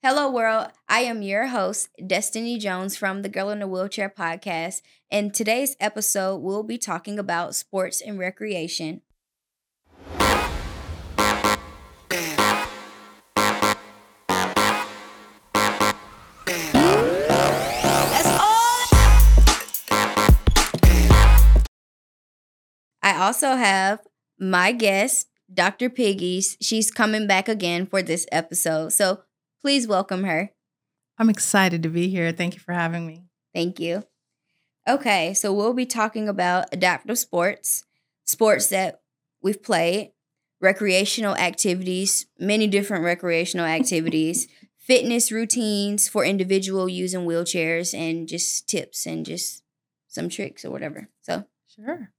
Hello, world. I am your host, Destiny Jones from the Girl in a Wheelchair podcast. And today's episode, we'll be talking about sports and recreation. I also have my guest, Dr. Pegues. She's coming back again for this episode. So please welcome her. I'm excited to be here. Thank you for having me. Thank you. Okay, so we'll be talking about adaptive sports, sports that we've played, recreational activities, many different recreational activities, fitness routines for individual using wheelchairs, and just tips and just some tricks or whatever. So, Sure.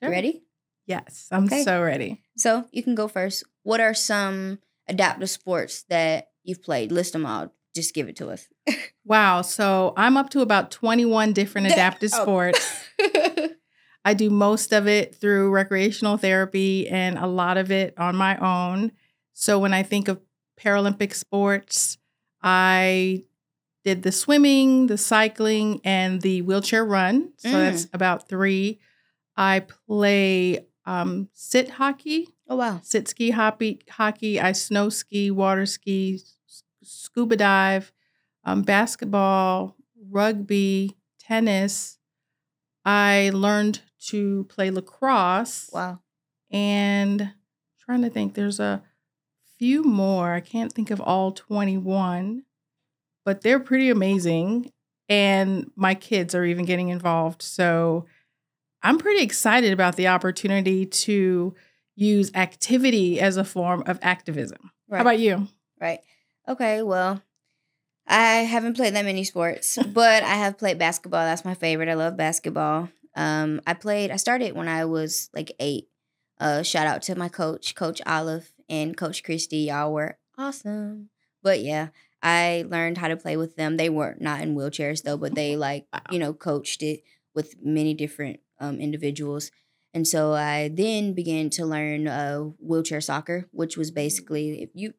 Sure. ready? Yes, I'm Okay. so ready. So, you can go first. What are some adaptive sports that you've played? List them all. Just give it to us. Wow. So I'm up to about 21 different adaptive Oh. sports. I do most of it through recreational therapy and a lot of it on my own. So when I think of Paralympic sports, I did the swimming, the cycling, and the wheelchair run. So Mm. that's about three. I play um, sit hockey, oh, wow. sit ski hockey, hockey. I snow ski, water ski, scuba dive, um, basketball, rugby, tennis. I learned to play lacrosse Wow. and trying to think there's a few more. I can't think of all 21, but they're pretty amazing. And my kids are even getting involved. So I'm pretty excited about the opportunity to use activity as a form of activism. Right. How about you? Right. Okay, well, I haven't played that many sports, but I have played basketball. That's my favorite. I love basketball. Um, I played, I started when I was like eight. Uh, shout out to my coach, Coach Olive and Coach Christy. Y'all were awesome. But yeah, I learned how to play with them. They were not not in wheelchairs though, but they like, you know, coached it with many different um, individuals. And so I then began to learn uh, wheelchair soccer, which was basically if you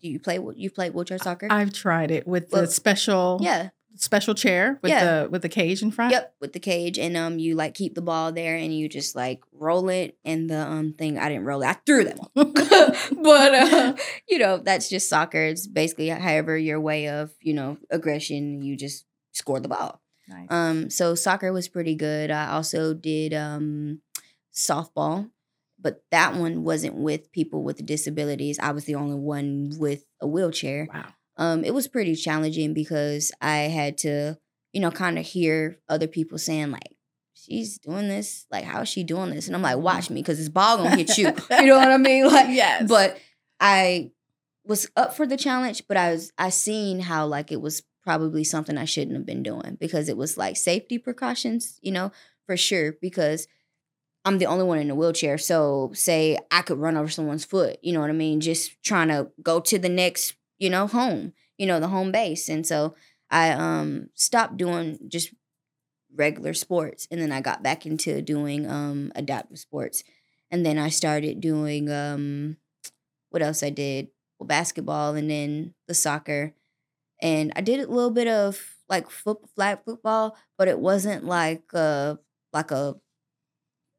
do you play you play wheelchair soccer? I've tried it with Well, the special yeah. special chair with Yeah. the with the cage in front. Yep, with the cage, and um, you like keep the ball there, and you just like roll it, and the um thing I didn't roll it, I threw them, but uh, you know that's just soccer. It's basically however your way of you know aggression, you just score the ball. Nice. Um, so soccer was pretty good. I also did um softball, but that one wasn't with people with disabilities. I was the only one with a wheelchair. wow. Um, it was pretty challenging because I had to, you know, kind of hear other people saying like, "She's doing this. Like, how is she doing this?" And I'm like, "Watch me, because this ball gonna hit you." you know what I mean? Like, Yes. But I was up for the challenge, but I was I seen how like it was probably something I shouldn't have been doing because it was like safety precautions, you know, for sure. Because I'm the only one in a wheelchair. So say I could run over someone's foot, you know what I mean? Just trying to go to the next, you know, home, you know, the home base. And so I um stopped doing just regular sports and then I got back into doing um adaptive sports. And then I started doing um what else I did? Well, basketball and then the soccer. And I did a little bit of like foot, flag football, but it wasn't like uh like a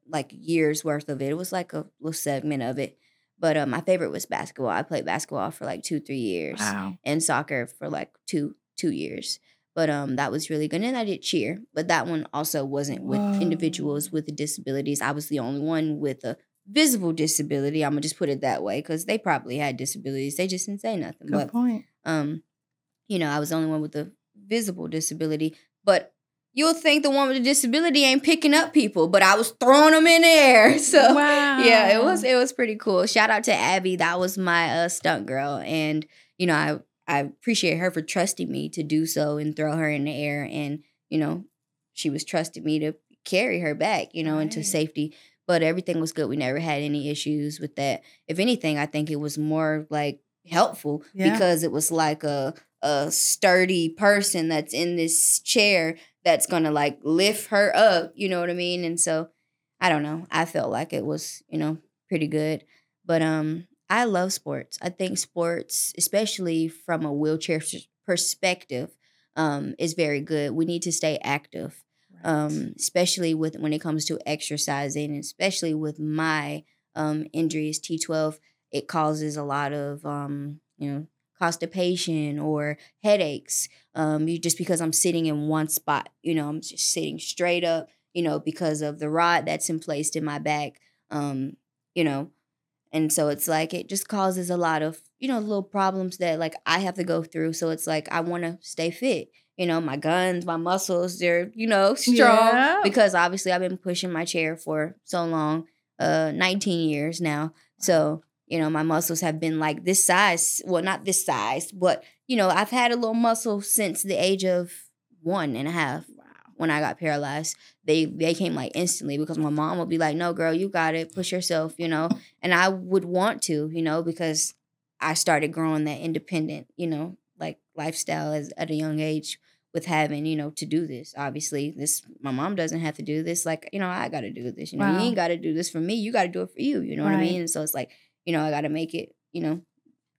like years worth of it. It was like a little segment of it. But uh, my favorite was basketball. I played basketball for like two, three years, Wow. and soccer for like two, two years. But um, that was really good. And I did cheer, but that one also wasn't with Whoa. individuals with disabilities. I was the only one with a visible disability. I'm gonna just put it that way because they probably had disabilities. They just didn't say nothing. Good but point. um, you know, I was the only one with a visible disability. But you'll think the one with a disability ain't picking up people, but I was throwing them in the air. So wow. yeah, it was it was pretty cool. Shout out to Abby, that was my uh, stunt girl, and you know I I appreciate her for trusting me to do so and throw her in the air, and you know she was trusting me to carry her back, you know, into safety. But everything was good. We never had any issues with that. If anything, I think it was more like helpful Yeah. because it was like a a sturdy person that's in this chair that's gonna like lift her up. You know what I mean? And so I don't know. I felt like it was, you know, pretty good. But um I love sports. I think sports, especially from a wheelchair perspective, um, is very good. We need to stay active, um, especially with when it comes to exercising, especially with my um, injuries. T twelve it causes a lot of um, you know constipation or headaches. Um, you just because I'm sitting in one spot, you know, I'm just sitting straight up, you know, because of the rod that's in place in my back. Um, you know, and so it's like it just causes a lot of, you know, little problems that like I have to go through. So it's like I want to stay fit. You know, my guns, my muscles, they're, you know, strong Yeah. because obviously I've been pushing my chair for so long, uh 19 years now. So, you know, my muscles have been like this size. Well, not this size, but you know, I've had a little muscle since the age of one and a half Wow. when I got paralyzed. They they came like instantly because my mom would be like, "No, girl, you got it. Push yourself," you know. And I would want to, you know, because I started growing that independent, you know, like lifestyle as at a young age with having, you know, to do this. Obviously, this my mom doesn't have to do this. Like, you know, I got to do this. You know, Wow. you ain't got to do this for me. You got to do it for you. You know what I mean? And so it's like, you know, I got to make it, you know,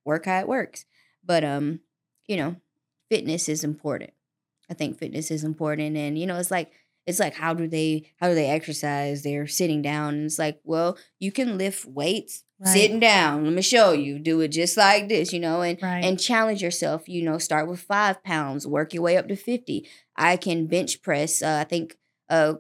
work how it works. But um, you know, fitness is important. I think fitness is important, and you know, it's like it's like how do they how do they exercise? They're sitting down, and it's like, well, you can lift weights Right. sitting down. Let me show you. Do it just like this, you know, and Right. and challenge yourself. You know, start with five pounds, work your way up to fifty. I can bench press. Uh, I think uh,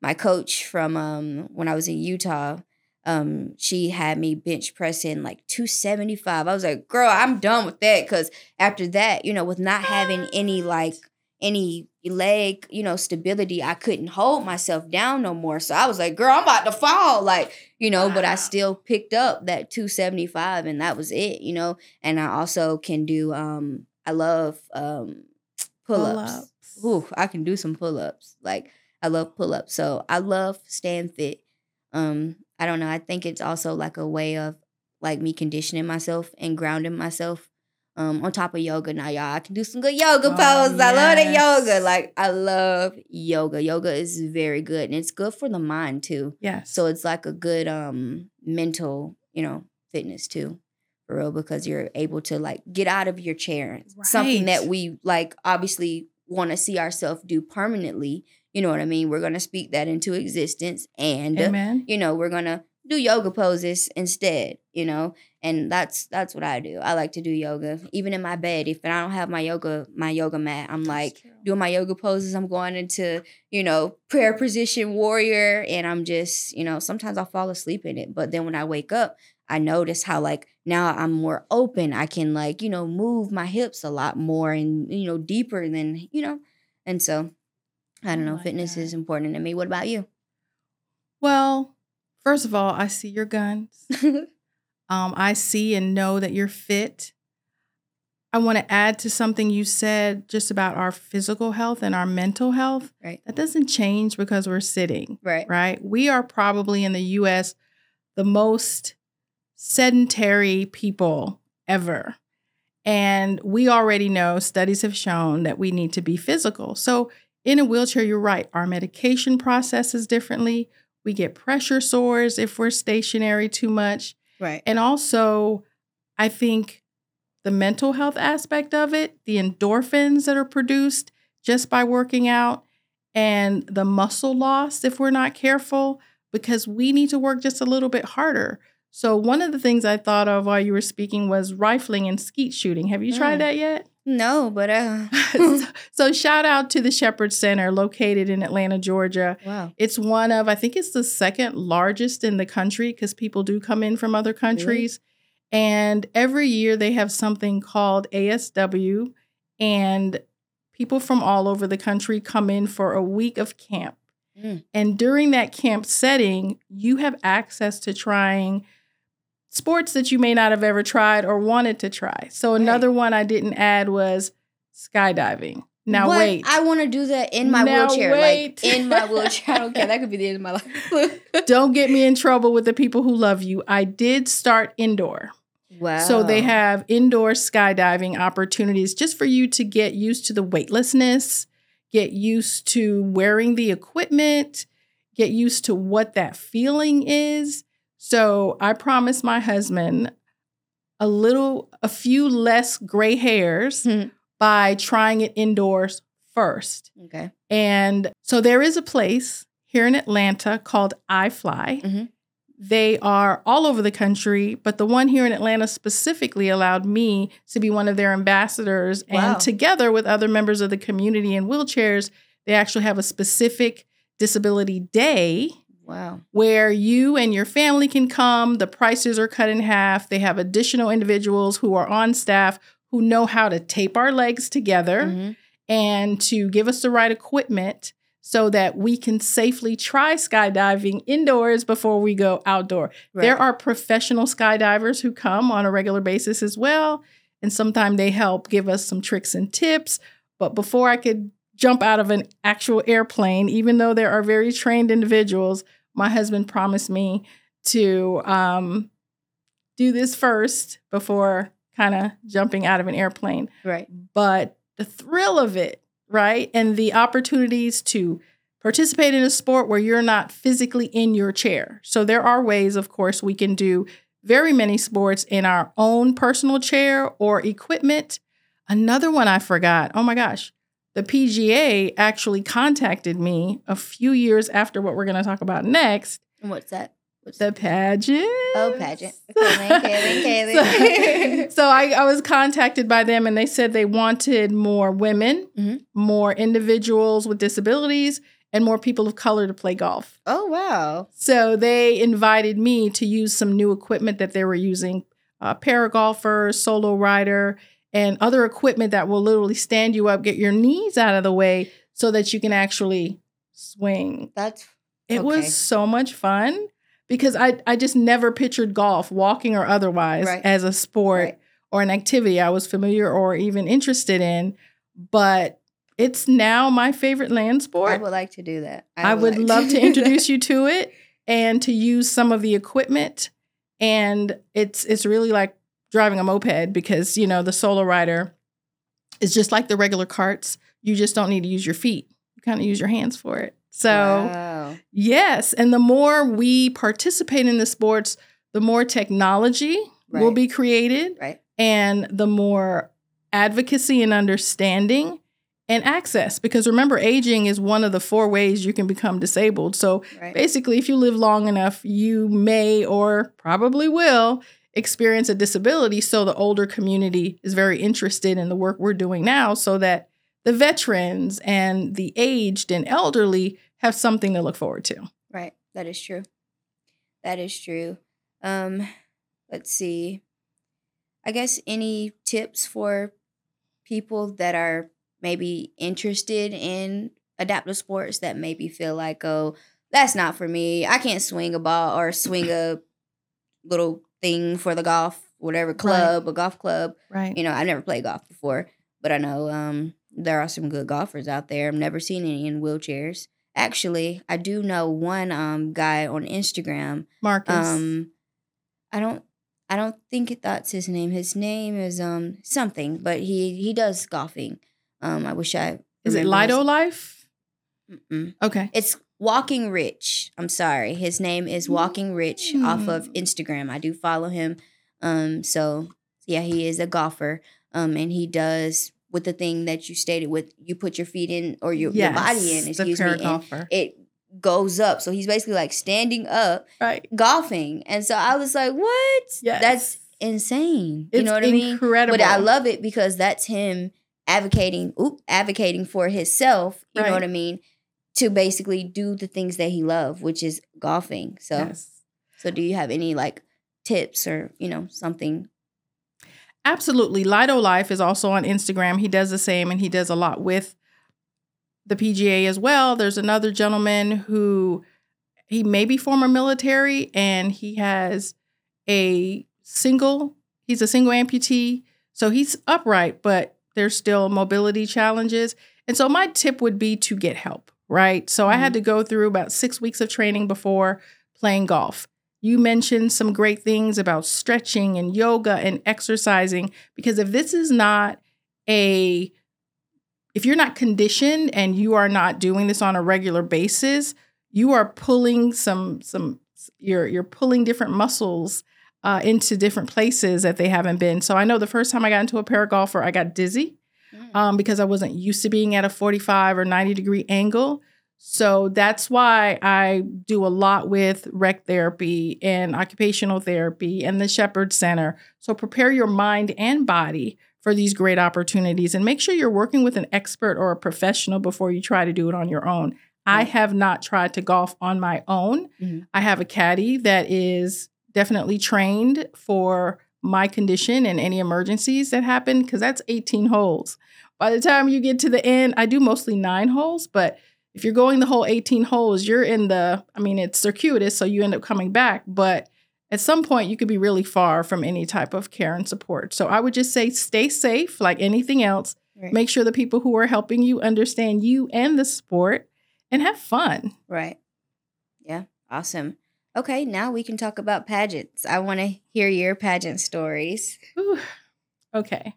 my coach from um, when I was in Utah, um, she had me bench pressing like 275. I was like, girl, I'm done with that. Cause after that, you know, with not having any like any leg, you know, stability, I couldn't hold myself down no more. So I was like, girl, I'm about to fall. Like, you know, but I still picked up that 275 and that was it, you know. And I also can do um I love um pull-ups. Pull-ups. Ooh, I can do some pull-ups. Like I love pull-ups. So I love staying fit. Um, I don't know. I think it's also like a way of like me conditioning myself and grounding myself. Um, on top of yoga now, y'all. I can do some good yoga Oh, poses. I love that yoga. Like I love yoga. Yoga is very good and it's good for the mind too. Yes. So it's like a good um mental, you know, fitness too. For real, because you're able to like get out of your chair. Something that we like obviously want to see ourselves do permanently. You know what I mean? We're gonna speak that into existence and uh, Amen. you know, we're gonna do yoga poses instead, you know, and that's that's what I do. I like to do yoga, even in my bed. If I don't have my yoga my yoga mat, I'm like doing my yoga poses. I'm going into you know prayer position warrior, and I'm just you know sometimes I'll fall asleep in it, but then when I wake up, I notice how like now I'm more open. I can like you know move my hips a lot more and you know deeper than you know, and so I don't know. like fitness that. is important to me. What about you? Well, first of all, I see your guns. Um, I see and know that you're fit. I want to add to something you said just about our physical health and our mental health. Right. That doesn't change because we're sitting, right. right? We are probably in the US the most sedentary people ever. And we already know studies have shown that we need to be physical. So, in a wheelchair, you're right, our medication processes differently. We get pressure sores if we're stationary too much. Right. And also, I think the mental health aspect of it, the endorphins that are produced just by working out, and the muscle loss if we're not careful, because we need to work just a little bit harder. So, one of the things I thought of while you were speaking was rifling and skeet shooting. Have you tried Mm. that yet? No, but uh so, so shout out to the Shepherd Center located in Atlanta, Georgia. wow. It's one of, I think it's the second largest in the country because people do come in from other countries. And every year they have something called ASW, and people from all over the country come in for a week of camp. Mm. And during that camp setting, you have access to trying sports that you may not have ever tried or wanted to try. So, another one I didn't add was skydiving. Now, What? wait. I want to do that in my Now wheelchair. wait. Like in my wheelchair. I don't care. That could be the end of my life. don't get me in trouble with the people who love you. I did start indoor. wow. So they have indoor skydiving opportunities just for you to get used to the weightlessness, get used to wearing the equipment, get used to what that feeling is. So I promised my husband a little, a few less gray hairs Mhm. by trying it indoors first. Okay. And so there is a place here in Atlanta called iFly. Mhm. They are all over the country, but the one here in Atlanta specifically allowed me to be one of their ambassadors. Wow. And together with other members of the community in wheelchairs, they actually have a specific disability day Wow. where you and your family can come. The prices are cut in half. They have additional individuals who are on staff who know how to tape our legs together Mhm. and to give us the right equipment so that we can safely try skydiving indoors before we go outdoor. There are professional skydivers who come on a regular basis as well. And sometimes they help give us some tricks and tips. But before I could jump out of an actual airplane, even though there are very trained individuals, my husband promised me to um, do this first before kind of jumping out of an airplane Right. but the thrill of it, right? And the opportunities to participate in a sport where you're not physically in your chair. So there are ways, of course, we can do very many sports in our own personal chair or equipment. Another one I forgot. Oh my gosh. The PGA actually contacted me a few years after what we're going to talk about next. And what's that? What's The pageant. Oh, pageant. Kaylee, Kaylee. so so I, I was contacted by them and they said they wanted more women, Mhm. more individuals with disabilities, and more people of color to play golf. Oh wow. So they invited me to use some new equipment that they were using uh, paragolfer, solo rider, and other equipment that will literally stand you up, get your knees out of the way so that you can actually swing. That's It was so much fun because I, I just never pictured golf, walking or otherwise, Right. as a sport Right. or an activity I was familiar or even interested in. But it's now my favorite land sport. I would like to do that. I would like love to do introduce that. you to it and to use some of the equipment. And it's it's really like driving a moped because you know the solo rider is just like the regular carts. You just don't need to use your feet. You kind of use your hands for it. So Wow. yes, and the more we participate in the sports, the more technology will be created Right. and the more advocacy and understanding and access because remember aging is one of the four ways you can become disabled so Right. basically if you live long enough you may or probably will experience a disability so the older community is very interested in the work we're doing now so that the veterans and the aged and elderly have something to look forward to Right. That is true. That is true. Um, let's see. I guess any tips for people that are maybe interested in adaptive sports that maybe feel like, oh, that's not for me. I can't swing a ball or swing a little thing for the golf, whatever club, a golf club. right You know, I never played golf before, but I know um, there are some good golfers out there. I've never seen any in wheelchairs. Actually, I do know one um, guy on Instagram. marcus Um, I don't, I don't think that's his name. His name is um something, but he he does golfing. Um, I wish I is it lido his- life Mm-mm. okay It's Walking Rich. I'm sorry. His name is Walking Rich off of Mm. Instagram. I do follow him. Um, so yeah, he is a golfer. Um, and he does with the thing that you stated with you put your feet in or your, your body in, Yes, excuse me, and it goes up. So he's basically like standing up right golfing. And so I was like, what? yes That's insane. it's you know what I mean? incredible But I love it because that's him advocating, oop, advocating for himself. You know what I mean? To basically do the things that he loves, which is golfing. So, yes. so do you have any like tips or you know something? Absolutely. Lido Life is also on Instagram. He does the same and he does a lot with the PGA as well. There's another gentleman who he may be former military and he has a single, he's a single amputee. So he's upright, but there's still mobility challenges. And so my tip would be to get help, right? So I had to go through about six weeks of training before playing golf. You mentioned some great things about stretching and yoga and exercising because if this is not a if you're not conditioned and you are not doing this on a regular basis, you are pulling some some you're you're pulling different muscles uh, into different places that they haven't been. So I know the first time I got into a paragolfer, I got dizzy Mm. um, because I wasn't used to being at a 45 or 90 degree angle. So that's why I do a lot with rec therapy and occupational therapy and the Shepherd Center. So prepare your mind and body for these great opportunities and make sure you're working with an expert or a professional before you try to do it on your own. I have not tried to golf on my own. Mhm. I have a caddy that is definitely trained for my condition and any emergencies that happen because that's 18 holes. By the time you get to the end, I do mostly nine holes, but if you're going the whole 18 holes, you're in the, I mean, it's circuitous, so you end up coming back. But at some point, you could be really far from any type of care and support. So I would just say stay safe like anything else. Right. Make sure the people who are helping you understand you and the sport and have fun. Right. Yeah. Awesome. Okay, now we can talk about pageants. I want to hear your pageant stories. Whew. Okay.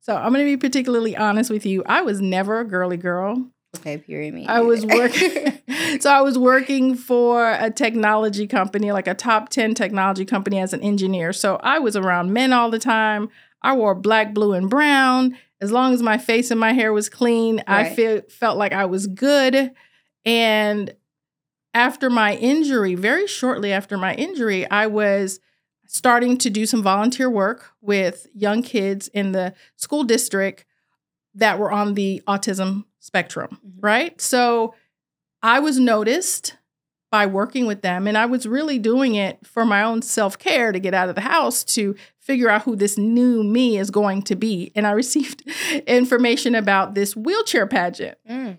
So I'm going to be particularly honest with you. I was never a girly girl. Okay, period. Me. I was working. so I was working for a technology company, like a top 10 technology company as an engineer. So I was around men all the time. I wore black, blue, and brown. As long as my face and my hair was clean, I Right. feel, felt like I was good. And after my injury, very shortly after my injury, I was starting to do some volunteer work with young kids in the school district that were on the autism spectrum, Mhm. right? So I was noticed by working with them, and I was really doing it for my own self care to get out of the house to figure out who this new me is going to be. And I received information about this wheelchair pageant. Mm.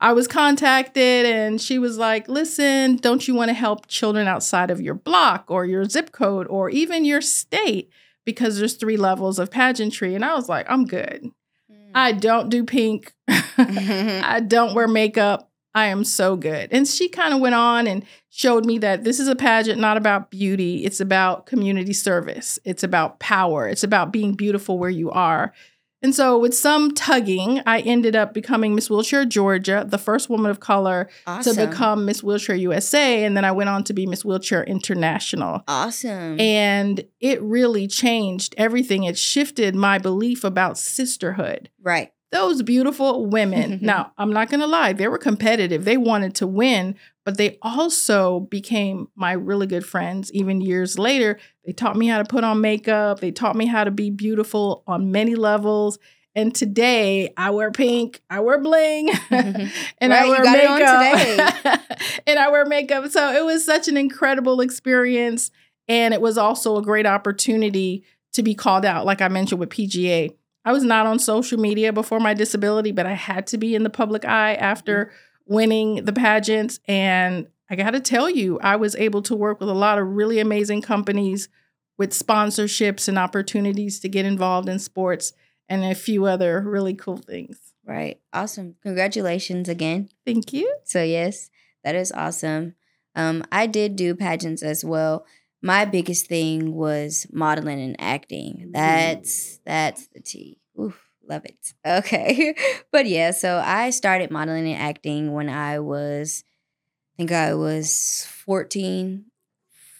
I was contacted and she was like, listen, don't you want to help children outside of your block or your zip code or even your state? Because there's three levels of pageantry. And I was like, I'm good. Mm. I don't do pink. I don't wear makeup. I am so good. And she kind of went on and showed me that this is a pageant not about beauty, it's about community service, it's about power, it's about being beautiful where you are. And so, with some tugging, I ended up becoming Miss Wheelchair Georgia, the first woman of color awesome. to become Miss Wheelchair USA. And then I went on to be Miss Wheelchair International. awesome. And it really changed everything. It shifted my belief about sisterhood right. those beautiful women. now, I'm not going to lie, they were competitive. They wanted to win, but they also became my really good friends even years later. They taught me how to put on makeup, they taught me how to be beautiful on many levels. And today I wear pink, I wear bling, mm-hmm. and I Right, you wear got it on makeup. and I wear makeup. So it was such an incredible experience. And it was also a great opportunity to be called out, like I mentioned with PGA. I was not on social media before my disability, but I had to be in the public eye after mm. Winning the pageants. And I got to tell you, I was able to work with a lot of really amazing companies with sponsorships and opportunities to get involved in sports and a few other really cool things. Right. Awesome. Congratulations again. Thank you. So yes, that is awesome. Um, I did do pageants as well. My biggest thing was modeling and acting. That's that's the T. Oof, love it. Okay. but yeah, so I started modeling and acting when I was I think I was 14,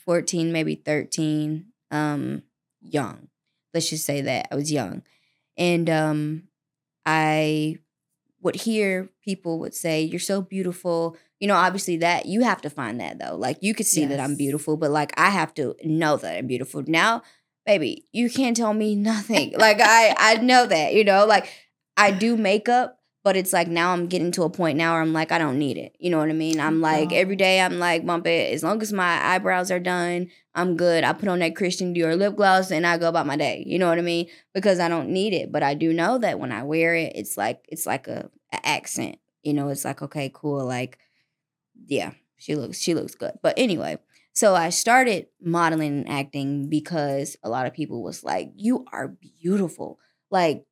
14, maybe 13, um, young. Let's just say that I was young. And um I would hear people would say, You're so beautiful. You know, obviously that you have to find that though. Like you could see that I'm beautiful, but like I have to know that I'm beautiful. Now, baby, you can't tell me nothing. like I I know that, you know, like I do makeup, but it's like now I'm getting to a point now where I'm like, I don't need it. You know what I mean? I'm like Oh. every day I'm like, bump it, as long as my eyebrows are done, I'm good. I put on that Christian Dior lip gloss and I go about my day. You know what I mean? Because I don't need it. But I do know that when I wear it, it's like it's like a, a accent. You know, it's like, okay, cool. Like, yeah, she looks she looks good. But anyway, so I started modeling and acting because a lot of people was like, You are beautiful. Like,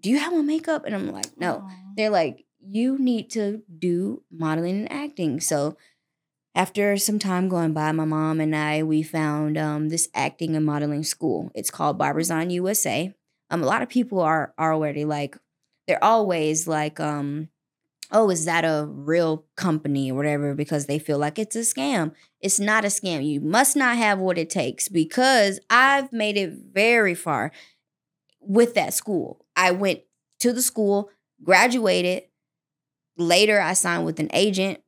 do you have on makeup? And I'm like, no Aw. they're like, you need to do modeling and acting. So after some time going by, my mom and I we found um, this acting and modeling school. It's called Barbizon USA. Um, a lot of people are are already like, they're always like, um, oh, is that a real company or whatever because they feel like it's a scam. It's not a scam. You must not have what it takes because I've made it very far with that school. I went to the school, graduated. Later, I signed with an agent.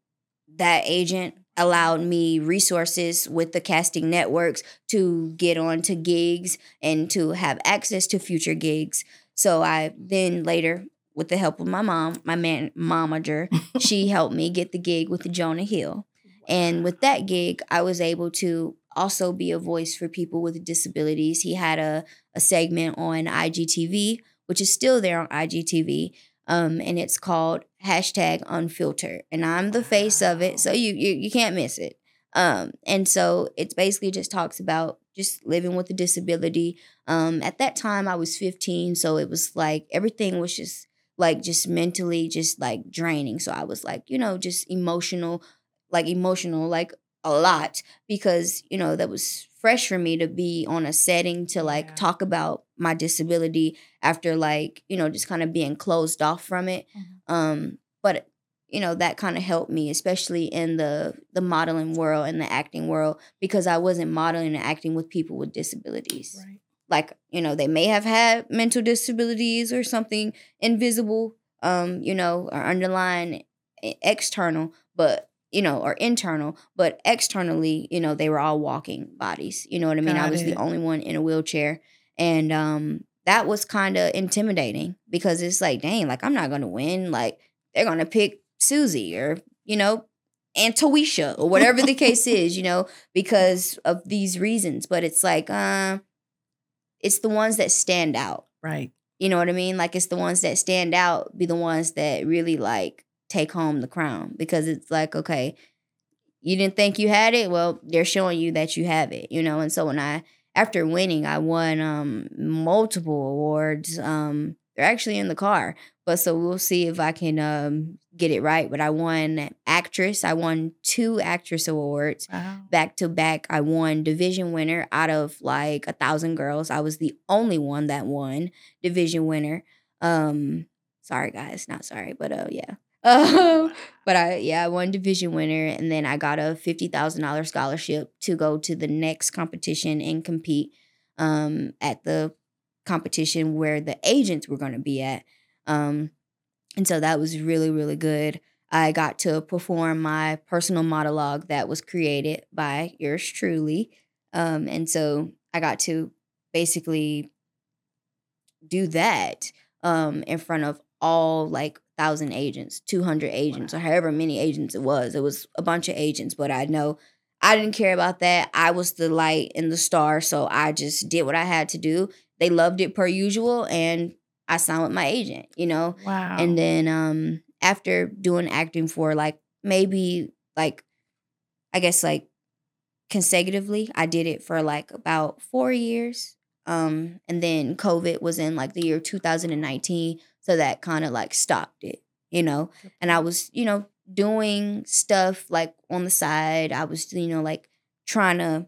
That agent allowed me resources with the casting networks to get on to gigs and to have access to future gigs. So I then later with the help of my mom, my man momager, she helped me get the gig with the Jonah Hill. And with that gig, I was able to also be a voice for people with disabilities. He had a, a segment on IGTV, which is still there on IGTV. Um, and it's called hashtag unfiltered. And I'm the face of it. So you you, you can't miss it. Um, and so it's basically just talks about just living with a disability. Um, at that time I was 15, so it was like everything was just like just mentally just like draining. So I was like, you know, just emotional, like emotional, like a lot because, you know, that was fresh for me to be on a setting to like yeah. talk about my disability after like, you know, just kind of being closed off from it. Mm-hmm. Um, but you know that kind of helped me especially in the the modeling world and the acting world because i wasn't modeling and acting with people with disabilities right like you know they may have had mental disabilities or something invisible um you know or underlying external but you know or internal but externally you know they were all walking bodies you know what i mean Got i was it. the only one in a wheelchair and um that was kind of intimidating because it's like dang like i'm not gonna win like they're gonna pick susie or you know and Tawisha or whatever the case is, you know, because of these reasons. But it's like, uh, it's the ones that stand out. Right. You know what I mean? Like it's the ones that stand out be the ones that really like take home the crown because it's like, okay, you didn't think you had it. Well, they're showing you that you have it, you know? And so when I after winning, I won um multiple awards. Um they're actually in the car. But so we'll see if I can um, get it right. But I won actress. I won two actress awards wow. back to back. I won division winner out of like a thousand girls. I was the only one that won division winner. Um, sorry guys, not sorry, but uh, yeah. Uh, but I yeah, I won division winner, and then I got a fifty thousand dollar scholarship to go to the next competition and compete um, at the competition where the agents were going to be at. Um, and so that was really, really good. I got to perform my personal monologue that was created by yours truly. Um, and so I got to basically do that um, in front of all like thousand agents, 200 agents, wow. or however many agents it was. It was a bunch of agents, but I know I didn't care about that. I was the light and the star, so I just did what I had to do. They loved it per usual, and I signed with my agent, you know? Wow. And then um after doing acting for like maybe like I guess like consecutively, I did it for like about 4 years. Um and then COVID was in like the year 2019, so that kind of like stopped it, you know? And I was, you know, doing stuff like on the side. I was, you know, like trying to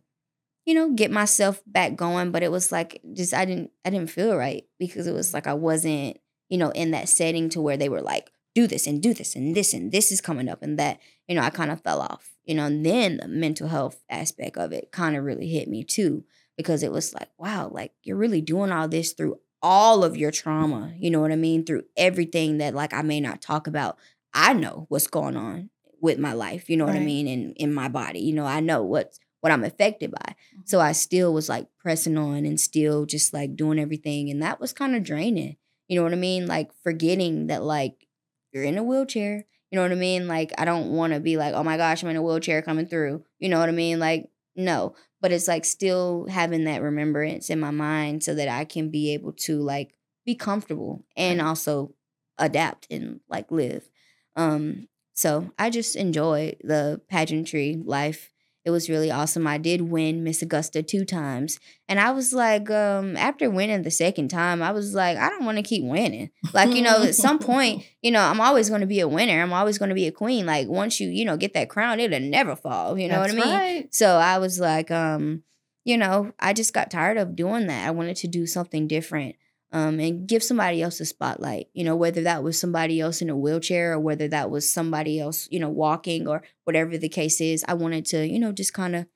you know, get myself back going. But it was like just I didn't I didn't feel right because it was like I wasn't, you know, in that setting to where they were like, do this and do this and this and this is coming up and that, you know, I kind of fell off. You know, and then the mental health aspect of it kind of really hit me too. Because it was like, wow, like you're really doing all this through all of your trauma. You know what I mean? Through everything that like I may not talk about. I know what's going on with my life, you know right. what I mean, and in my body. You know, I know what's what I'm affected by. Mm-hmm. So I still was like pressing on and still just like doing everything. And that was kind of draining. You know what I mean? Like forgetting that like you're in a wheelchair. You know what I mean? Like I don't want to be like, oh my gosh, I'm in a wheelchair coming through. You know what I mean? Like, no. But it's like still having that remembrance in my mind so that I can be able to like be comfortable and also adapt and like live. Um, so I just enjoy the pageantry life it was really awesome. I did win Miss Augusta two times. And I was like, um, after winning the second time, I was like, I don't want to keep winning. Like, you know, at some point, you know, I'm always going to be a winner. I'm always going to be a queen. Like, once you, you know, get that crown, it'll never fall. You know That's what I mean? Right. So I was like, um, you know, I just got tired of doing that. I wanted to do something different. Um, and give somebody else a spotlight. You know, whether that was somebody else in a wheelchair or whether that was somebody else, you know, walking or whatever the case is. I wanted to, you know, just kind of,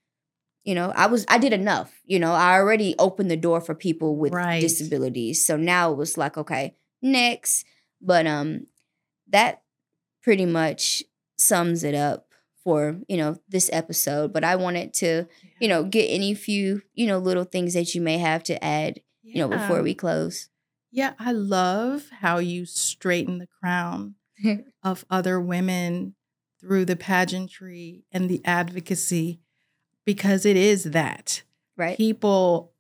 you know, I was I did enough. You know, I already opened the door for people with Right. disabilities. So now it was like, okay, next. But um, that pretty much sums it up for you know this episode. But I wanted to, you know, get any few you know little things that you may have to add you know, before we close. Yeah, I love how you straighten the crown of other women through the pageantry and the advocacy because it is that. right? People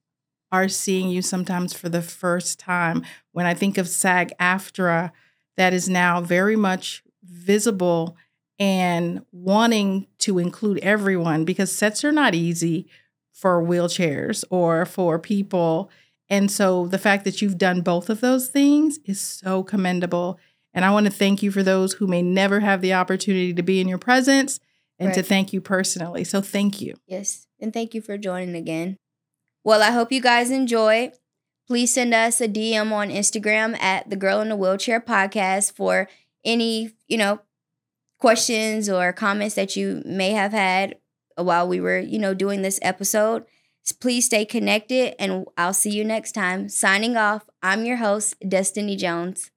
are seeing you sometimes for the first time. When I think of SAG AFTRA, that is now very much visible and wanting to include everyone because sets are not easy for wheelchairs or for people. And so the fact that you've done both of those things is so commendable. And I want to thank you for those who may never have the opportunity to be in your presence and to thank you personally. So thank you. Yes. And thank you for joining again. Well, I hope you guys enjoy. Please send us a DM on Instagram at the Girl in the Wheelchair Podcast for any, you know, questions or comments that you may have had while we were, you know, doing this episode. Please stay connected and I'll see you next time. Signing off, I'm your host, Destiny Jones.